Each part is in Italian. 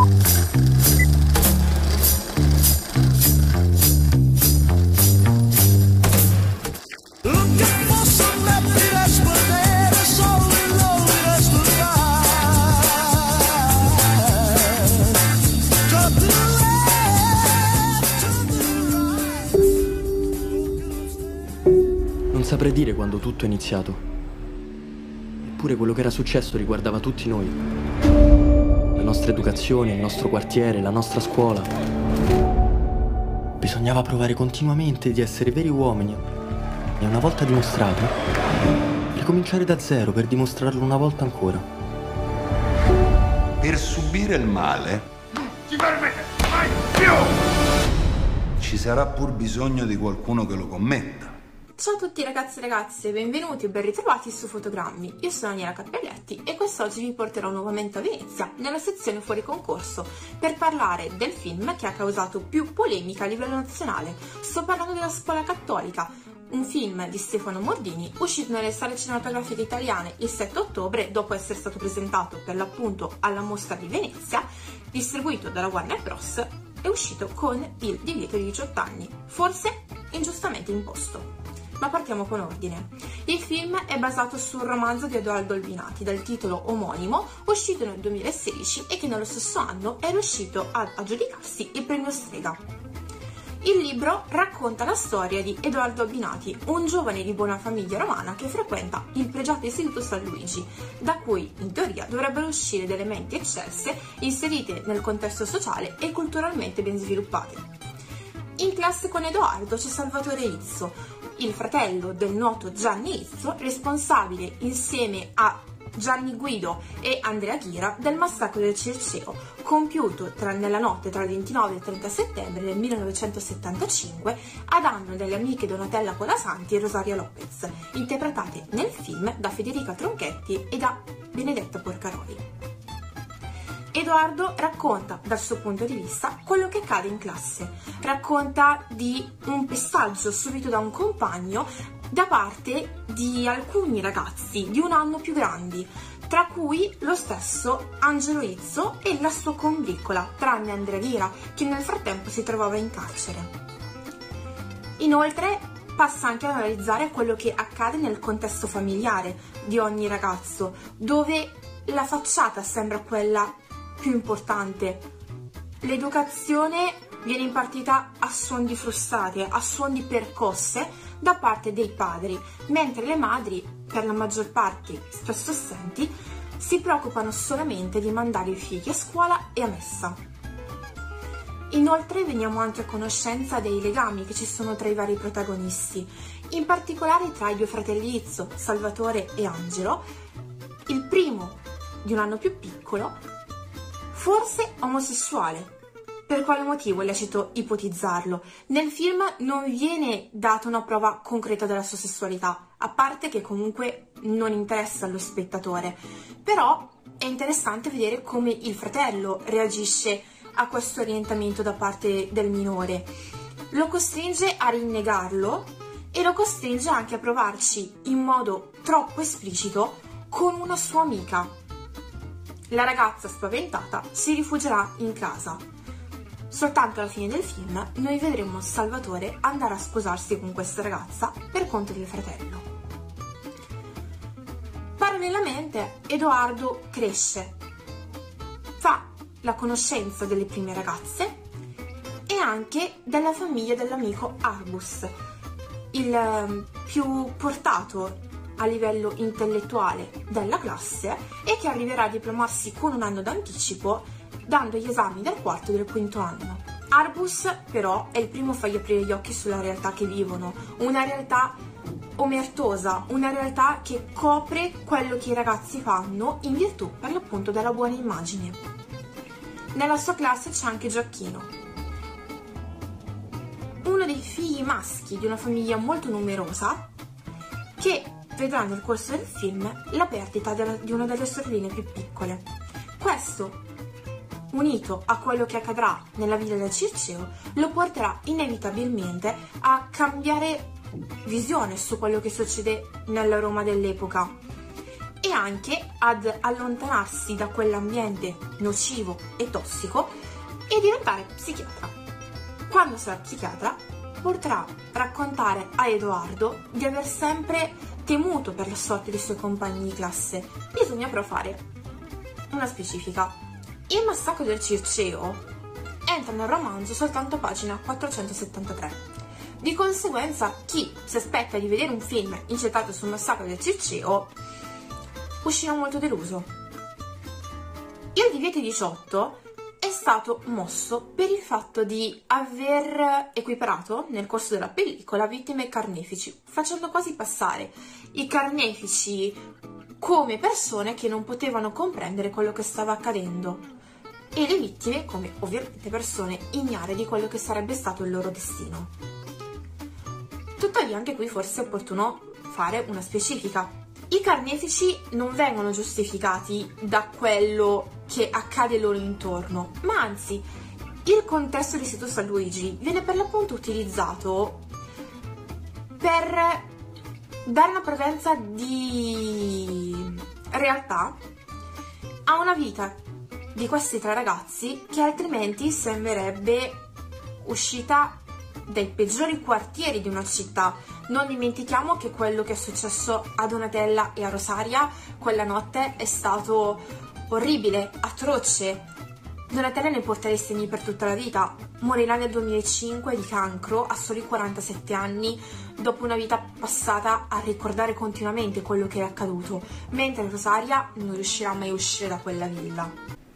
Non saprei dire quando tutto è iniziato. Eppure quello che era successo riguardava tutti noi. La nostra educazione, il nostro quartiere, la nostra scuola. Bisognava provare continuamente di essere veri uomini. E una volta dimostrato, ricominciare da zero per dimostrarlo una volta ancora. Per subire il male Si permette mai più! ci sarà pur bisogno di qualcuno che lo commetta. Ciao a tutti ragazzi e ragazze, benvenuti o ben ritrovati su Fotogrammi. Io sono Daniela Cappelletti e quest'oggi vi porterò nuovamente a Venezia, nella sezione fuori concorso, per parlare del film che ha causato più polemica a livello nazionale. Sto parlando della Scuola Cattolica, un film di Stefano Mordini uscito nelle sale cinematografiche italiane il 7 ottobre dopo essere stato presentato per l'appunto alla mostra di Venezia, distribuito dalla Warner Bros. è uscito con il divieto di 18 anni, forse ingiustamente imposto. Ma partiamo con ordine. Il film è basato sul romanzo di Edoardo Albinati dal titolo omonimo, uscito nel 2016 e che nello stesso anno è riuscito ad aggiudicarsi il premio Strega. Il libro racconta la storia di Edoardo Albinati, un giovane di buona famiglia romana che frequenta il pregiato istituto San Luigi, da cui in teoria dovrebbero uscire delle menti eccelse inserite nel contesto sociale e culturalmente ben sviluppate. In classe con Edoardo c'è Salvatore Izzo, il fratello del noto Gianni Izzo, responsabile insieme a Gianni Guido e Andrea Ghira del massacro del Circeo, compiuto tra- nella notte tra il 29 e il 30 settembre del 1975 a danno delle amiche Donatella Colasanti e Rosaria Lopez, interpretate nel film da Federica Tronchetti e da Benedetta Porcaroli. Edoardo racconta dal suo punto di vista quello che accade in classe, racconta di un pestaggio subito da un compagno da parte di alcuni ragazzi di un anno più grandi, tra cui lo stesso Angelo Izzo e la sua combriccola, tranne Andrea Lira, che nel frattempo si trovava in carcere. Inoltre passa anche ad analizzare quello che accade nel contesto familiare di ogni ragazzo, dove la facciata sembra quella più importante. L'educazione viene impartita a suon di frustate, a suon di percosse da parte dei padri, mentre le madri, per la maggior parte spesso assenti, si preoccupano solamente di mandare i figli a scuola e a messa. Inoltre veniamo anche a conoscenza dei legami che ci sono tra i vari protagonisti, in particolare tra i due fratelli Izzo, Salvatore e Angelo, il primo di un anno più piccolo, forse omosessuale. Per quale motivo è lecito ipotizzarlo? Nel film non viene data una prova concreta della sua sessualità, a parte che comunque non interessa allo spettatore. Però è interessante vedere come il fratello reagisce a questo orientamento da parte del minore. Lo costringe a rinnegarlo e lo costringe anche a provarci in modo troppo esplicito con una sua amica. La ragazza spaventata si rifugierà in casa. Soltanto alla fine del film noi vedremo Salvatore andare a sposarsi con questa ragazza per conto del fratello. Parallelamente Edoardo cresce, fa la conoscenza delle prime ragazze e anche della famiglia dell'amico Arbus, il ehm, più portato a livello intellettuale della classe e che arriverà a diplomarsi con un anno d'anticipo dando gli esami del quarto e del quinto anno. Arbus però è il primo a fargli aprire gli occhi sulla realtà che vivono, una realtà omertosa, una realtà che copre quello che i ragazzi fanno in virtù per l'appunto della buona immagine. Nella sua classe c'è anche Gioacchino, uno dei figli maschi di una famiglia molto numerosa che vedrà nel corso del film la perdita della- di una delle sorelline più piccole. Questo, unito a quello che accadrà nella vita del Circeo, lo porterà inevitabilmente a cambiare visione su quello che succede nella Roma dell'epoca. e anche ad allontanarsi da quell'ambiente nocivo e tossico e diventare psichiatra. Quando sarà psichiatra potrà raccontare a Edoardo di aver sempre temuto per la sorte dei suoi compagni di classe. Bisogna però fare una specifica. Il massacro del Circeo entra nel romanzo soltanto a pagina 473. Di conseguenza, chi si aspetta di vedere un film incentrato sul massacro del Circeo uscirà molto deluso. Il divieto 18 è stato mosso per il fatto di aver equiparato nel corso della pellicola vittime e carnefici, facendo quasi passare i carnefici come persone che non potevano comprendere quello che stava accadendo e le vittime come ovviamente persone ignare di quello che sarebbe stato il loro destino. Tuttavia anche qui forse è opportuno fare una specifica. I carnefici non vengono giustificati da quello che accade loro intorno, ma anzi il contesto di Sito San Luigi viene per l'appunto utilizzato per dare una presenza di realtà a una vita di questi tre ragazzi che altrimenti sembrerebbe uscita dai peggiori quartieri di una città. Non dimentichiamo che quello che è successo a Donatella e a Rosaria quella notte è stato orribile, atroce. Donatella ne porterà i segni per tutta la vita. Morirà nel 2005 di cancro a soli 47 anni, dopo una vita passata a ricordare continuamente quello che è accaduto, mentre Rosaria non riuscirà mai a uscire da quella villa.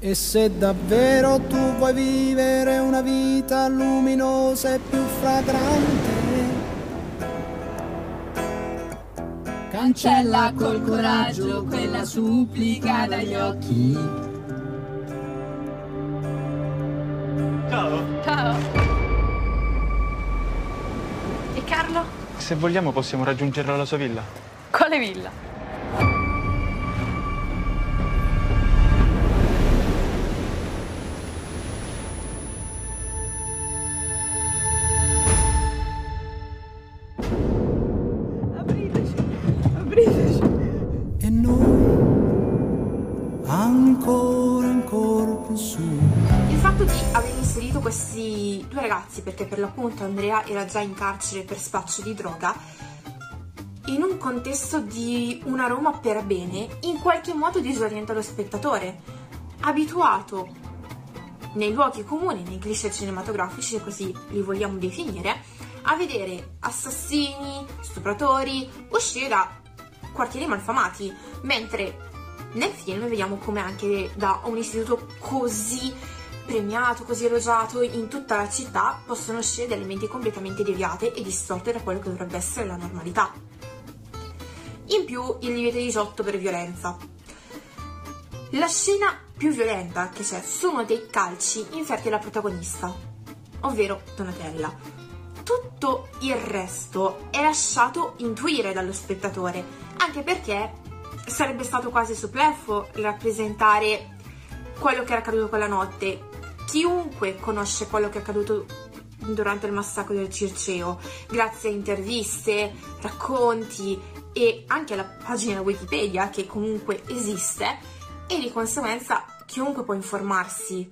E se davvero tu vuoi vivere una vita luminosa e più fragrante, cancella col coraggio quella supplica dagli occhi. Ciao. Ciao. E Carlo? Se vogliamo possiamo raggiungerlo alla sua villa. Quale villa? Questi due ragazzi, perché per l'appunto Andrea era già in carcere per spaccio di droga, in un contesto di una Roma per bene, in qualche modo disorienta lo spettatore, abituato nei luoghi comuni, nei cliché cinematografici, se così li vogliamo definire, a vedere assassini, stupratori uscire da quartieri malfamati, mentre nel film vediamo come anche da un istituto così premiato, così elogiato in tutta la città possono uscire delle menti completamente deviate e distorte da quello che dovrebbe essere la normalità. In più il divieto 18 per violenza. La scena più violenta che c'è sono dei calci inferti alla protagonista, ovvero Donatella. Tutto il resto è lasciato intuire dallo spettatore anche perché sarebbe stato quasi superfluo rappresentare quello che era accaduto quella notte. Chiunque conosce quello che è accaduto durante il massacro del Circeo, grazie a interviste, racconti e anche alla pagina Wikipedia che comunque esiste e di conseguenza chiunque può informarsi.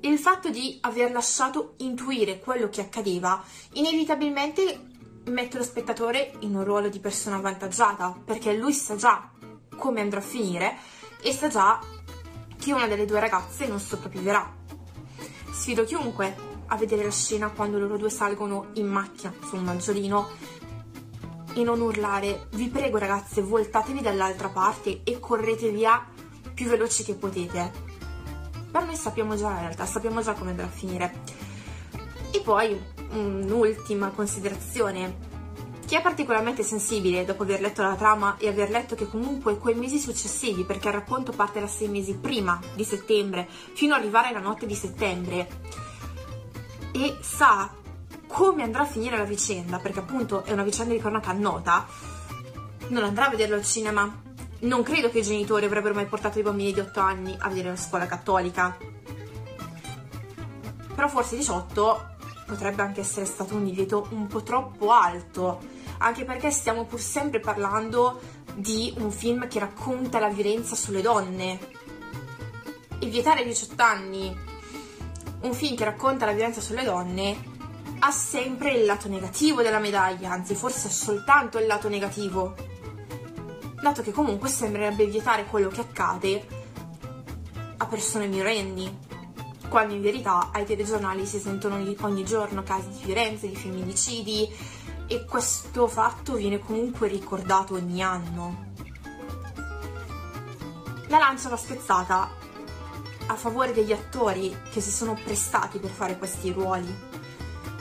Il fatto di aver lasciato intuire quello che accadeva inevitabilmente mette lo spettatore in un ruolo di persona avvantaggiata, perché lui sa già come andrà a finire e sa già che una delle due ragazze non sopravviverà. Sfido chiunque a vedere la scena quando loro due salgono in macchina su un maggiolino e non urlare vi prego ragazze voltatevi dall'altra parte e correte via più veloci che potete. Ma noi sappiamo già la realtà, sappiamo già come andrà a finire. E poi un'ultima considerazione. Chi è particolarmente sensibile dopo aver letto la trama e aver letto che comunque quei mesi successivi, perché il racconto parte da sei mesi prima di settembre, fino ad arrivare alla notte di settembre, e sa come andrà a finire la vicenda, perché appunto è una vicenda di cronaca nota, non andrà a vederlo al cinema. Non credo che i genitori avrebbero mai portato i bambini di 8 anni a vedere la scuola cattolica. Però forse 18 potrebbe anche essere stato un divieto un po' troppo alto, anche perché stiamo pur sempre parlando di un film che racconta la violenza sulle donne. E vietare ai 18 anni un film che racconta la violenza sulle donne ha sempre il lato negativo della medaglia, anzi forse soltanto il lato negativo, dato che comunque sembrerebbe vietare quello che accade a persone minorenni, quando in verità ai telegiornali si sentono ogni giorno casi di violenza, di femminicidi e questo fatto viene comunque ricordato ogni anno. La lancia va spezzata a favore degli attori che si sono prestati per fare questi ruoli.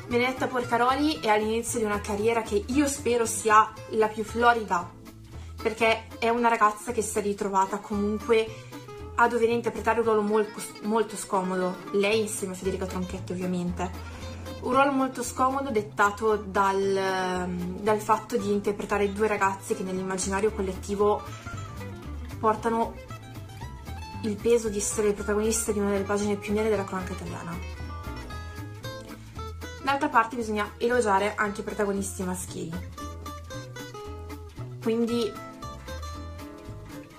Benedetta Porcaroli è all'inizio di una carriera che io spero sia la più florida, perché è una ragazza che si è ritrovata comunque a dover interpretare un ruolo molto, molto scomodo, lei insieme a Federica Tronchetti ovviamente, un ruolo molto scomodo dettato dal, dal fatto di interpretare due ragazzi che nell'immaginario collettivo portano il peso di essere il protagonista di una delle pagine più nere della cronaca italiana. D'altra parte bisogna elogiare anche i protagonisti maschili. Quindi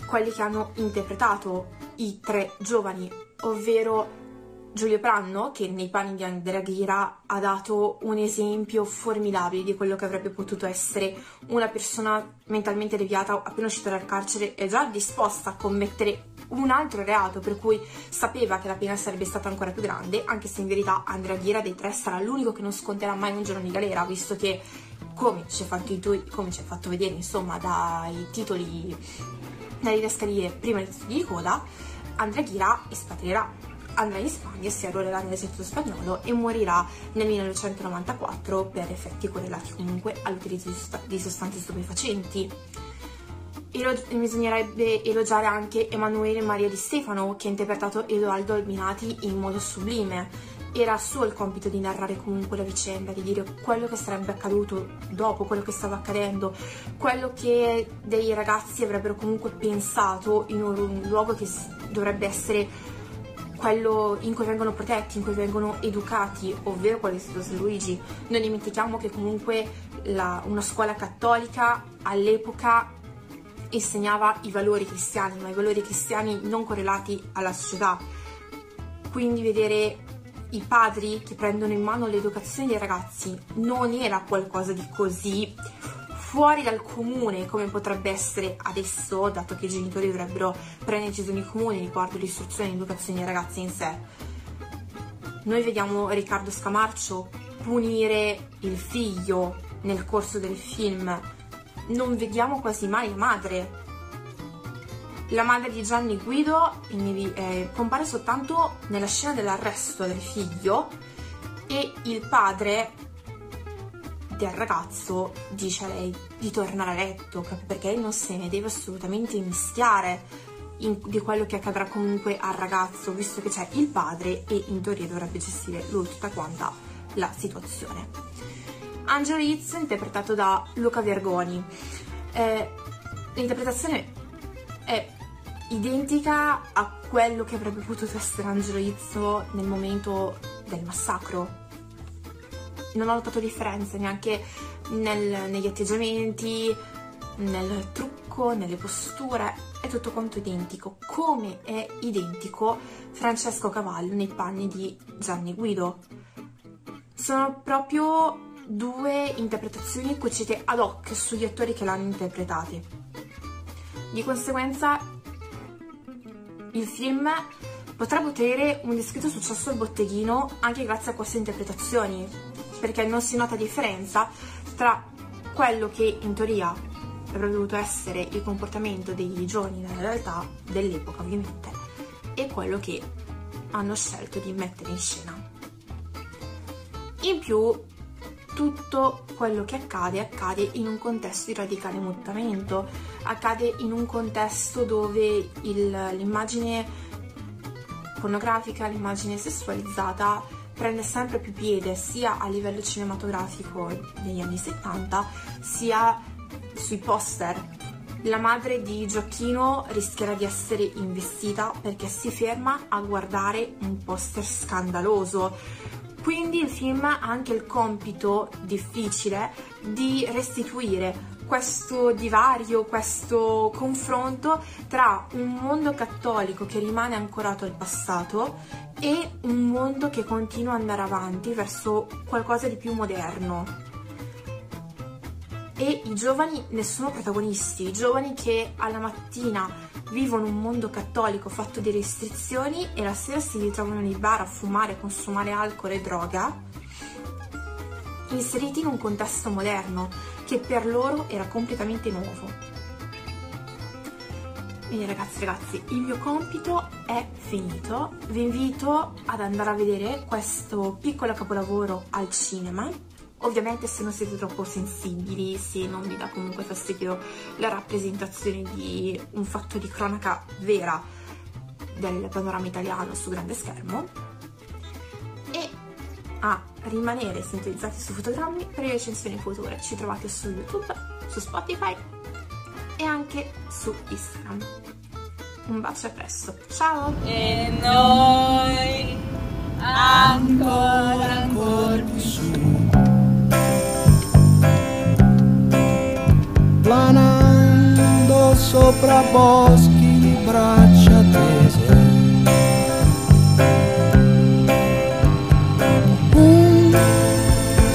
quelli che hanno interpretato i tre giovani, ovvero Giulio Pranno, che nei panni di Andrea Ghira ha dato un esempio formidabile di quello che avrebbe potuto essere una persona mentalmente deviata appena uscita dal carcere e già disposta a commettere un altro reato per cui sapeva che la pena sarebbe stata ancora più grande, anche se in verità Andrea Ghira dei tre sarà l'unico che non sconterà mai un giorno di galera, visto che come ci è fatto, è fatto vedere insomma dai titoli, dalle didascalie prima degli studi di coda, Andrea Ghira espatrierà andrà in Spagna, si arruolerà nell'esercito spagnolo e morirà nel 1994 per effetti correlati comunque all'utilizzo di sostanze stupefacenti. Elog- bisognerebbe elogiare anche Emanuele Maria Di Stefano che ha interpretato Edoardo Albinati in modo sublime. Era suo il compito di narrare comunque la vicenda, di dire quello che sarebbe accaduto dopo, quello che stava accadendo, quello che dei ragazzi avrebbero comunque pensato in un luogo che dovrebbe essere quello in cui vengono protetti, in cui vengono educati, ovvero quello di San Luigi. Non dimentichiamo che comunque la, una scuola cattolica all'epoca insegnava i valori cristiani, ma i valori cristiani non correlati alla società. Quindi vedere i padri che prendono in mano l'educazione dei ragazzi non era qualcosa di così fuori dal comune come potrebbe essere adesso, dato che i genitori dovrebbero prendere decisioni comuni riguardo l'istruzione e l'educazione dei ragazzi in sé. Noi vediamo Riccardo Scamarcio punire il figlio nel corso del film non vediamo quasi mai la madre. La madre di Gianni Guido eh, compare soltanto nella scena dell'arresto del figlio e il padre del ragazzo dice a lei di tornare a letto perché non se ne deve assolutamente mischiare in, di quello che accadrà comunque al ragazzo visto che c'è il padre e in teoria dovrebbe gestire lui tutta quanta la situazione. Angelo Hitz interpretato da Luca Vergoni. Eh, l'interpretazione è identica a quello che avrebbe potuto essere Angelo Izzo nel momento del massacro. Non ho notato differenze neanche nel, negli atteggiamenti, nel trucco, nelle posture, è tutto quanto identico, come è identico Francesco Cavallo nei panni di Gianni Guido. Sono proprio due interpretazioni cucite ad hoc sugli attori che l'hanno interpretati. Di conseguenza il film potrebbe ottenere un discreto successo al botteghino anche grazie a queste interpretazioni, perché non si nota differenza tra quello che in teoria avrebbe dovuto essere il comportamento dei giovani nella realtà dell'epoca ovviamente e quello che hanno scelto di mettere in scena. In più tutto quello che accade accade in un contesto di radicale mutamento, accade in un contesto dove l'immagine pornografica, l'immagine sessualizzata prende sempre più piede sia a livello cinematografico negli anni 70 sia sui poster. La madre di Gioacchino rischierà di essere investita perché si ferma a guardare un poster scandaloso quindi il film ha anche il compito difficile di restituire questo divario, questo confronto tra un mondo cattolico che rimane ancorato al passato e un mondo che continua ad andare avanti verso qualcosa di più moderno. E i giovani ne sono protagonisti, i giovani che alla mattina vivono un mondo cattolico fatto di restrizioni e la sera si ritrovano nei bar a fumare, consumare alcol e droga, inseriti in un contesto moderno che per loro era completamente nuovo. Quindi ragazzi ragazzi, il mio compito è finito, vi invito ad andare a vedere questo piccolo capolavoro al cinema, ovviamente se non siete troppo sensibili, se non vi dà comunque fastidio la rappresentazione di un fatto di cronaca vera del panorama italiano su grande schermo e a rimanere sintonizzati su fotogrammi per le recensioni future. Ci trovate su YouTube, su Spotify e anche su Instagram. Un bacio a presto, ciao! E noi ancora, ancora più su. Planando sopra boschi di braccia tese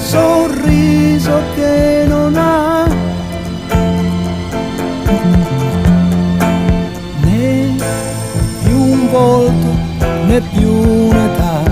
sorriso più Natale.